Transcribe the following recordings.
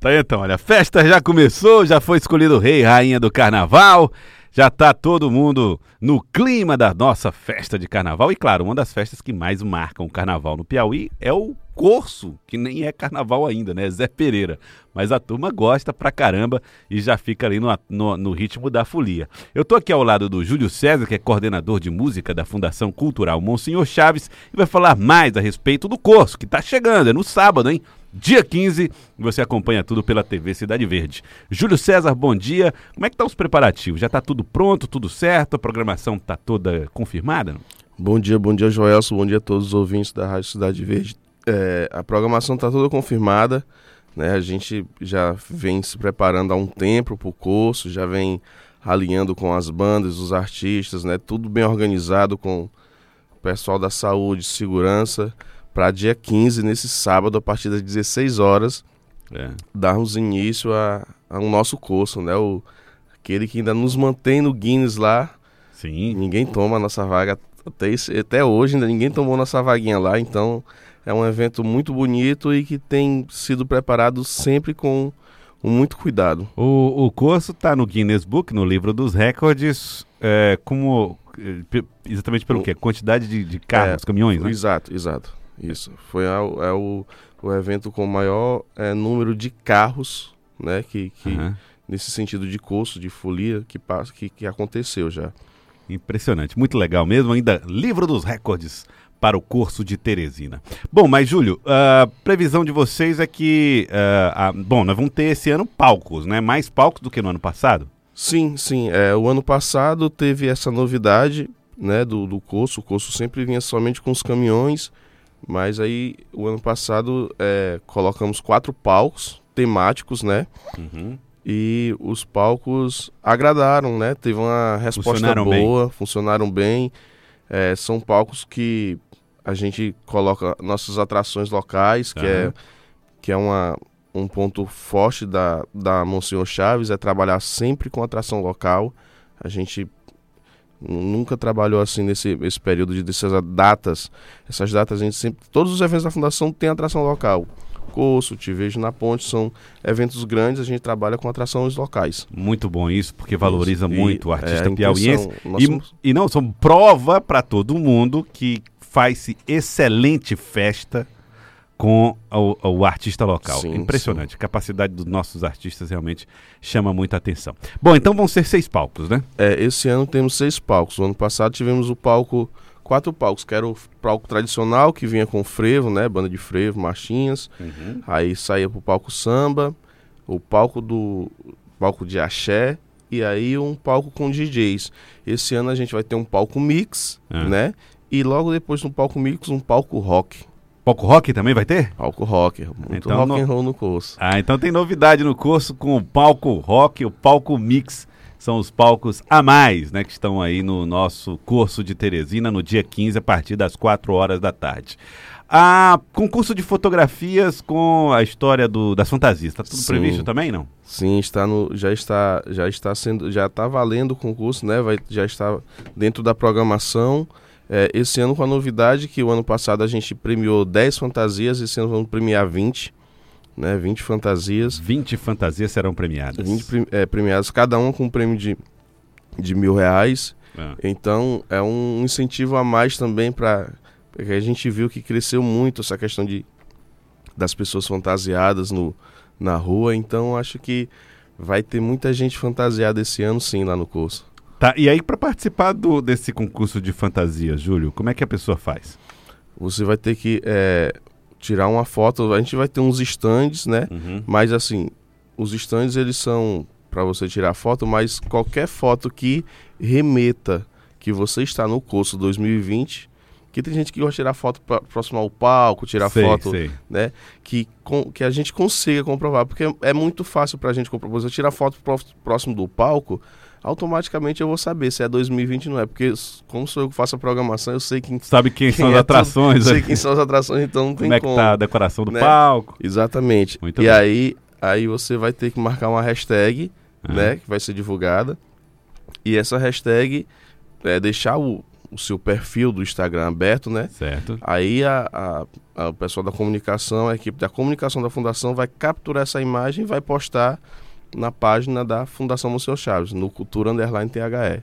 Tá então, olha, a festa já começou, já foi escolhido o rei e rainha do carnaval, já tá todo mundo no clima da nossa festa de carnaval. E claro, uma das festas que mais marcam o carnaval no Piauí é o Corso, que nem é carnaval ainda, né? Zé Pereira. Mas a turma gosta pra caramba e já fica ali no, no, no, ritmo da folia. Eu tô aqui ao lado do Júlio César, que é coordenador de música da Fundação Cultural Monsenhor Chaves, e vai falar mais a respeito do Corso, que tá chegando, é no sábado, hein? Dia 15, você acompanha tudo pela TV Cidade Verde. Júlio César, bom dia. Como é que estão tá os preparativos? Já está tudo pronto, tudo certo? A programação está toda confirmada? Bom dia, bom dia, Joelson. Bom dia a todos os ouvintes da Rádio Cidade Verde. É, a programação está toda confirmada. Né? A gente já vem se preparando há um tempo para o curso, já vem alinhando com as bandas, os artistas, né? tudo bem organizado com o pessoal da saúde, segurança para dia 15, nesse sábado, a partir das 16 horas, é. darmos início a, ao nosso curso, né? O, aquele que ainda nos mantém no Guinness lá. Sim. Ninguém toma a nossa vaga até, até hoje, ainda ninguém tomou nossa vaguinha lá, então é um evento muito bonito e que tem sido preparado sempre com, muito cuidado. O, o curso está no Guinness Book, no livro dos recordes, é, como é, exatamente pelo o, quê? Quantidade de, de carros, é, caminhões, né? Exato, exato. Isso. Foi a, é o, o evento com o maior é, número de carros, né? Que, que uhum. nesse sentido de curso, de folia, que, passa, que, que aconteceu já. Impressionante, muito legal mesmo. Ainda livro dos recordes para o curso de Teresina. Bom, mas Júlio, a previsão de vocês é que, uh, a, bom, nós vamos ter esse ano palcos, né? Mais palcos do que no ano passado? Sim, sim. É, o ano passado teve essa novidade, né, do, do curso. O curso sempre vinha somente com os caminhões mas aí, o ano passado, é, colocamos quatro palcos temáticos, né? Uhum. E os palcos agradaram, né? Teve uma resposta funcionaram boa, bem. funcionaram bem. É, são palcos que a gente coloca nossas atrações locais, que uhum. é, que é uma, um ponto forte da, da Monsenhor Chaves, é trabalhar sempre com atração local. A gente Nunca trabalhou assim nesse esse período de dessas datas. Essas datas a gente sempre. Todos os eventos da fundação têm atração local. Curso, Te Vejo na Ponte, são eventos grandes, a gente trabalha com atrações locais. Muito bom isso, porque valoriza isso. muito e, o artista é, piauiense. E, somos... e não, são prova para todo mundo que faz-se excelente festa com o, o artista local. Sim, Impressionante. Sim. A capacidade dos nossos artistas realmente chama muita atenção. Bom, então vão ser seis palcos, né? É, esse ano temos seis palcos. O ano passado tivemos o palco, quatro palcos, que era o palco tradicional, que vinha com frevo, né? Banda de frevo, marchinhas. Uhum. Aí saía pro palco samba, o palco do palco de axé e aí um palco com DJs. Esse ano a gente vai ter um palco mix, ah. né? E logo depois no palco mix um palco rock. Palco rock também vai ter? Palco rock, muito então, rock no... and roll no curso. Ah, então tem novidade no curso com o palco rock, o palco mix. São os palcos a mais, né, que estão aí no nosso curso de Teresina no dia 15 a partir das 4 horas da tarde. Ah, concurso de fotografias com a história do, das fantasias, está tudo Sim. previsto também, não? Sim, está no, já está, já está sendo, já está valendo o concurso, né? Vai, já está dentro da programação. É, esse ano com a novidade que o ano passado a gente premiou 10 fantasias, esse ano vamos premiar 20, né? 20 fantasias. 20 fantasias serão premiadas. 20 é, premiadas, cada uma com um prêmio de, de mil reais. Ah. Então é um incentivo a mais também para porque a gente viu que cresceu muito essa questão de das pessoas fantasiadas no, na rua. Então acho que vai ter muita gente fantasiada esse ano sim lá no curso. Tá, e aí para participar do, desse concurso de fantasia, Júlio, como é que a pessoa faz? Você vai ter que é, tirar uma foto, a gente vai ter uns estandes, né? Uhum. Mas assim, os estandes eles são para você tirar foto, mas qualquer foto que remeta que você está no curso 2020, que tem gente que gosta de tirar foto pra, próximo ao palco, tirar sei, foto, sei. né? Que, com, que a gente consiga comprovar, porque é muito fácil para a gente comprovar. Você tirar foto próximo do palco, automaticamente eu vou saber se é 2020 ou não é, porque como sou eu que faço a programação, eu sei quem sabe quem, quem são as é atrações, tudo, sei quem são as atrações, então não tem como. É como que tá a decoração do né? palco? Exatamente. Muito e bem. aí aí você vai ter que marcar uma hashtag, uhum. né, que vai ser divulgada. E essa hashtag é deixar o o seu perfil do Instagram aberto, né? Certo. Aí a, a, a, o pessoal da comunicação, a equipe da comunicação da fundação vai capturar essa imagem e vai postar na página da Fundação Monsenhor Chaves, no Cultura Underline THE.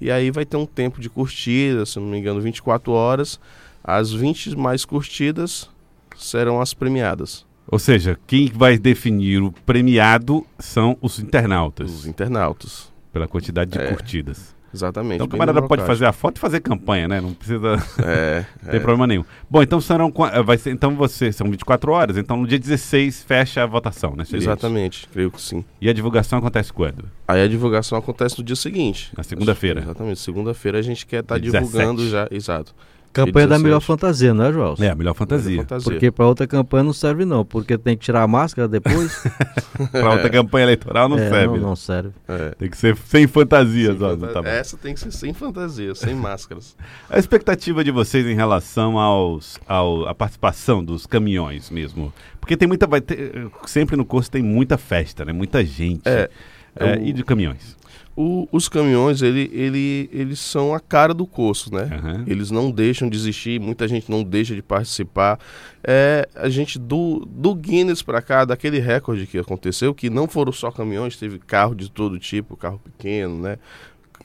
E aí vai ter um tempo de curtida, se não me engano, 24 horas. As 20 mais curtidas serão as premiadas. Ou seja, quem vai definir o premiado são os internautas. Os internautas. Pela quantidade de É. curtidas. Exatamente. Então o camarada pode fazer a foto e fazer campanha, né? Não precisa É, ter é. problema nenhum. Bom, então serão eh, vai ser, então você são 24 horas, então no dia 16 fecha a votação, né? Seria isso? Exatamente, creio que sim. E a divulgação acontece quando? Aí a divulgação acontece no dia seguinte. Na segunda-feira. Exatamente. Segunda-feira a gente quer estar Dia divulgando 17. já. Exato. Campanha da 17. melhor fantasia, não é, João? É, a melhor fantasia. Fantasia. Porque para outra campanha não serve não, porque tem que tirar a máscara depois. Pra outra campanha eleitoral não É, serve. Não, não serve. É. Tem que ser sem fantasias, Sem ó, fanta- tá. Essa tem que ser sem fantasia, sem máscaras. A expectativa de vocês em relação aos, ao, à participação dos caminhões mesmo? Porque tem muita. Vai ter, sempre no curso tem muita festa, né? Muita gente. É, É, o- E de caminhões. O- os caminhões, ele, ele, eles são a cara do curso, né? Aham. Eles não deixam de existir, muita gente não deixa de participar. É, a gente, do, do Guinness para cá, daquele recorde que aconteceu, que não foram só caminhões, teve carro de todo tipo, carro pequeno, né?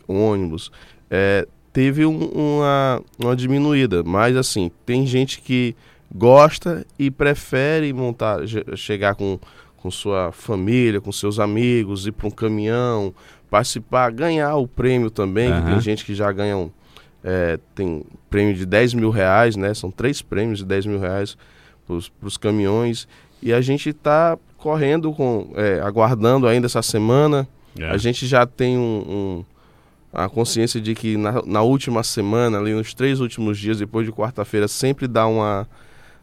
ônibus. É, teve um- uma, uma diminuída, mas assim, tem gente que gosta e prefere montar, che- chegar com, com sua família, com seus amigos, ir para um caminhão, participar, ganhar o prêmio também, que Aham. tem gente que já ganha um, é, tem prêmio de 10 mil reais, né? São três prêmios de 10 mil reais para os caminhões. E a gente está correndo, com, é, aguardando ainda essa semana. É. A gente já tem um, um- a consciência de que na, na última semana, ali nos três últimos dias, depois de quarta-feira, sempre dá uma,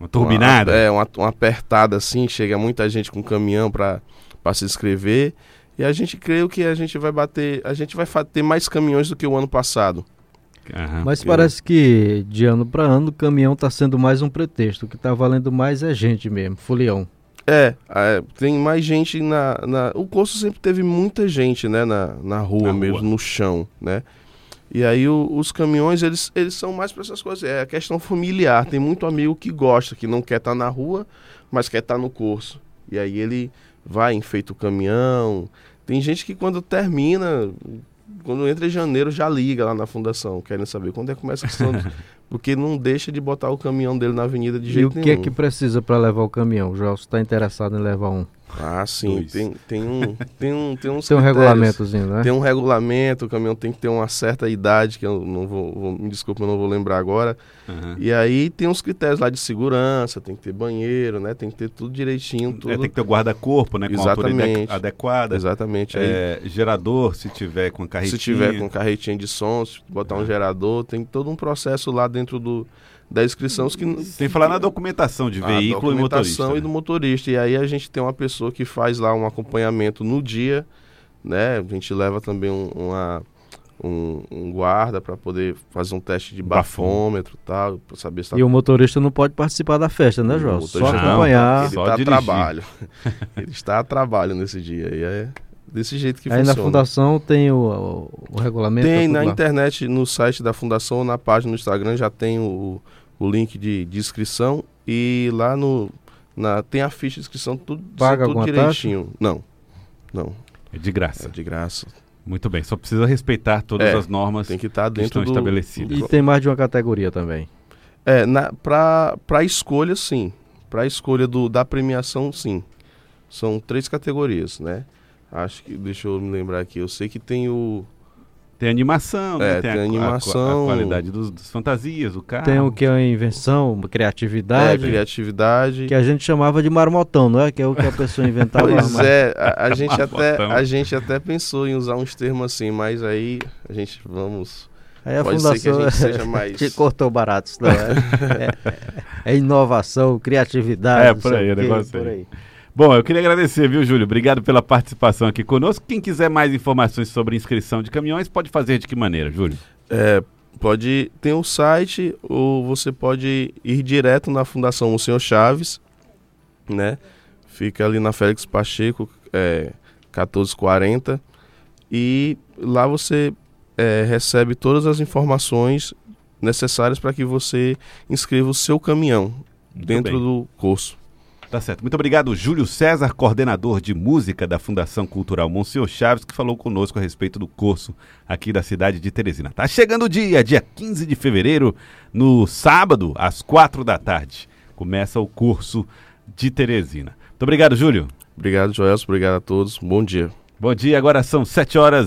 Uma turbinada. uma, é, uma, uma apertada assim, chega muita gente com caminhão para se inscrever. E a gente creio que a gente vai bater, a gente vai ter mais caminhões do que o ano passado. Aham. Mas porque- parece que de ano para ano o caminhão está sendo mais um pretexto. O que está valendo mais é gente mesmo, folião. É, é, tem mais gente na, na. O curso sempre teve muita gente, né, na, na rua Na mesmo, rua. no chão, né? E aí o- os caminhões, eles, eles são mais para essas coisas. É a questão familiar. Tem muito amigo que gosta, que não quer estar na rua, mas quer estar no curso. E aí ele vai, enfeita o caminhão. Tem gente que quando termina, quando entra em janeiro, já liga lá na fundação, querendo saber quando é que começa a questão. Porque não deixa de botar o caminhão dele na avenida de E jeito o que nenhum. é que precisa para levar o caminhão? O João está interessado em levar um. Ah, sim, Dois. tem, tem, um, tem, um, tem uns Tem um regulamentozinho, né? Tem um regulamento, o caminhão tem que ter uma certa idade, que eu não vou, vou- me desculpa, eu não vou lembrar agora. Aham. E aí tem uns critérios lá de segurança, tem que ter banheiro, né? Tem que ter tudo direitinho, tudo. É, tem que ter o guarda-corpo, né? Com a Exatamente. adequada. Exatamente. Aí, É, gerador, se tiver com carretinha. se tiver com carretinha de som, se botar um gerador, tem todo um processo lá dentro do, da inscrição. os Que, Tem que falar na documentação de veículo e motorista. documentação né? e do motorista. E aí a gente tem uma pessoa que faz lá um acompanhamento no dia, né? A gente leva também um, uma, um, um guarda para poder fazer um teste de bafômetro e tal, para saber se tá E o motorista não pode participar da festa, né, João? Só não, acompanhar. Ele Só está a trabalho. Ele está a trabalho nesse dia. E é desse jeito que Aí na funciona. fundação tem o, o, o regulamento. Tem tá na lá. internet, no site da fundação, na página do Instagram já tem o, o link de, de inscrição e lá no na, tem a ficha de inscrição tudo, Paga tudo direitinho. Não, não, É de é graça. de graça. Muito bem. Só precisa respeitar todas É, as normas Tem que estar que dentro estão do estabelecidas. E tem mais de uma categoria também. É, na, pra, pra escolha, sim. Pra escolha do, da premiação, sim. São três categorias, né? Acho que, deixa eu me lembrar aqui, eu sei que tem o... Tem animação, né? É, tem a, a- animação. A, qualidade dos, das fantasias, o carro. Tem o que é a invenção, É, criatividade. criatividade. Que a gente chamava de marmotão, não é? Que é o que a pessoa inventava. Pois mas- é, a, a gente até, a gente até pensou em usar uns termos assim, mas aí a gente vamos... Aí a Pode ser que a fundação gente seja mais... te cortou barato, isso não é? é, é inovação, criatividade. É, por aí, o negócio por aí. Bom, eu queria agradecer, viu, Júlio? Obrigado pela participação aqui conosco. Quem quiser mais informações sobre inscrição de caminhões, pode fazer de que maneira, Júlio? É, pode tem o site ou você pode ir direto na Fundação Monsenhor Chaves, né? Fica ali na Félix Pacheco, é, 1440 e lá você é, recebe todas as informações necessárias para que você inscreva o seu caminhão Muito dentro bem. do curso. Tá certo. Muito obrigado, Júlio César, coordenador de música da Fundação Cultural Monsenhor Chaves, que falou conosco a respeito do curso aqui da cidade de Teresina. Tá chegando o dia, dia 15 de fevereiro, no sábado, às quatro da tarde. Começa o curso de Teresina. Muito obrigado, Júlio. Obrigado, Joelson. Obrigado a todos. Bom dia. Bom dia, agora são 7 horas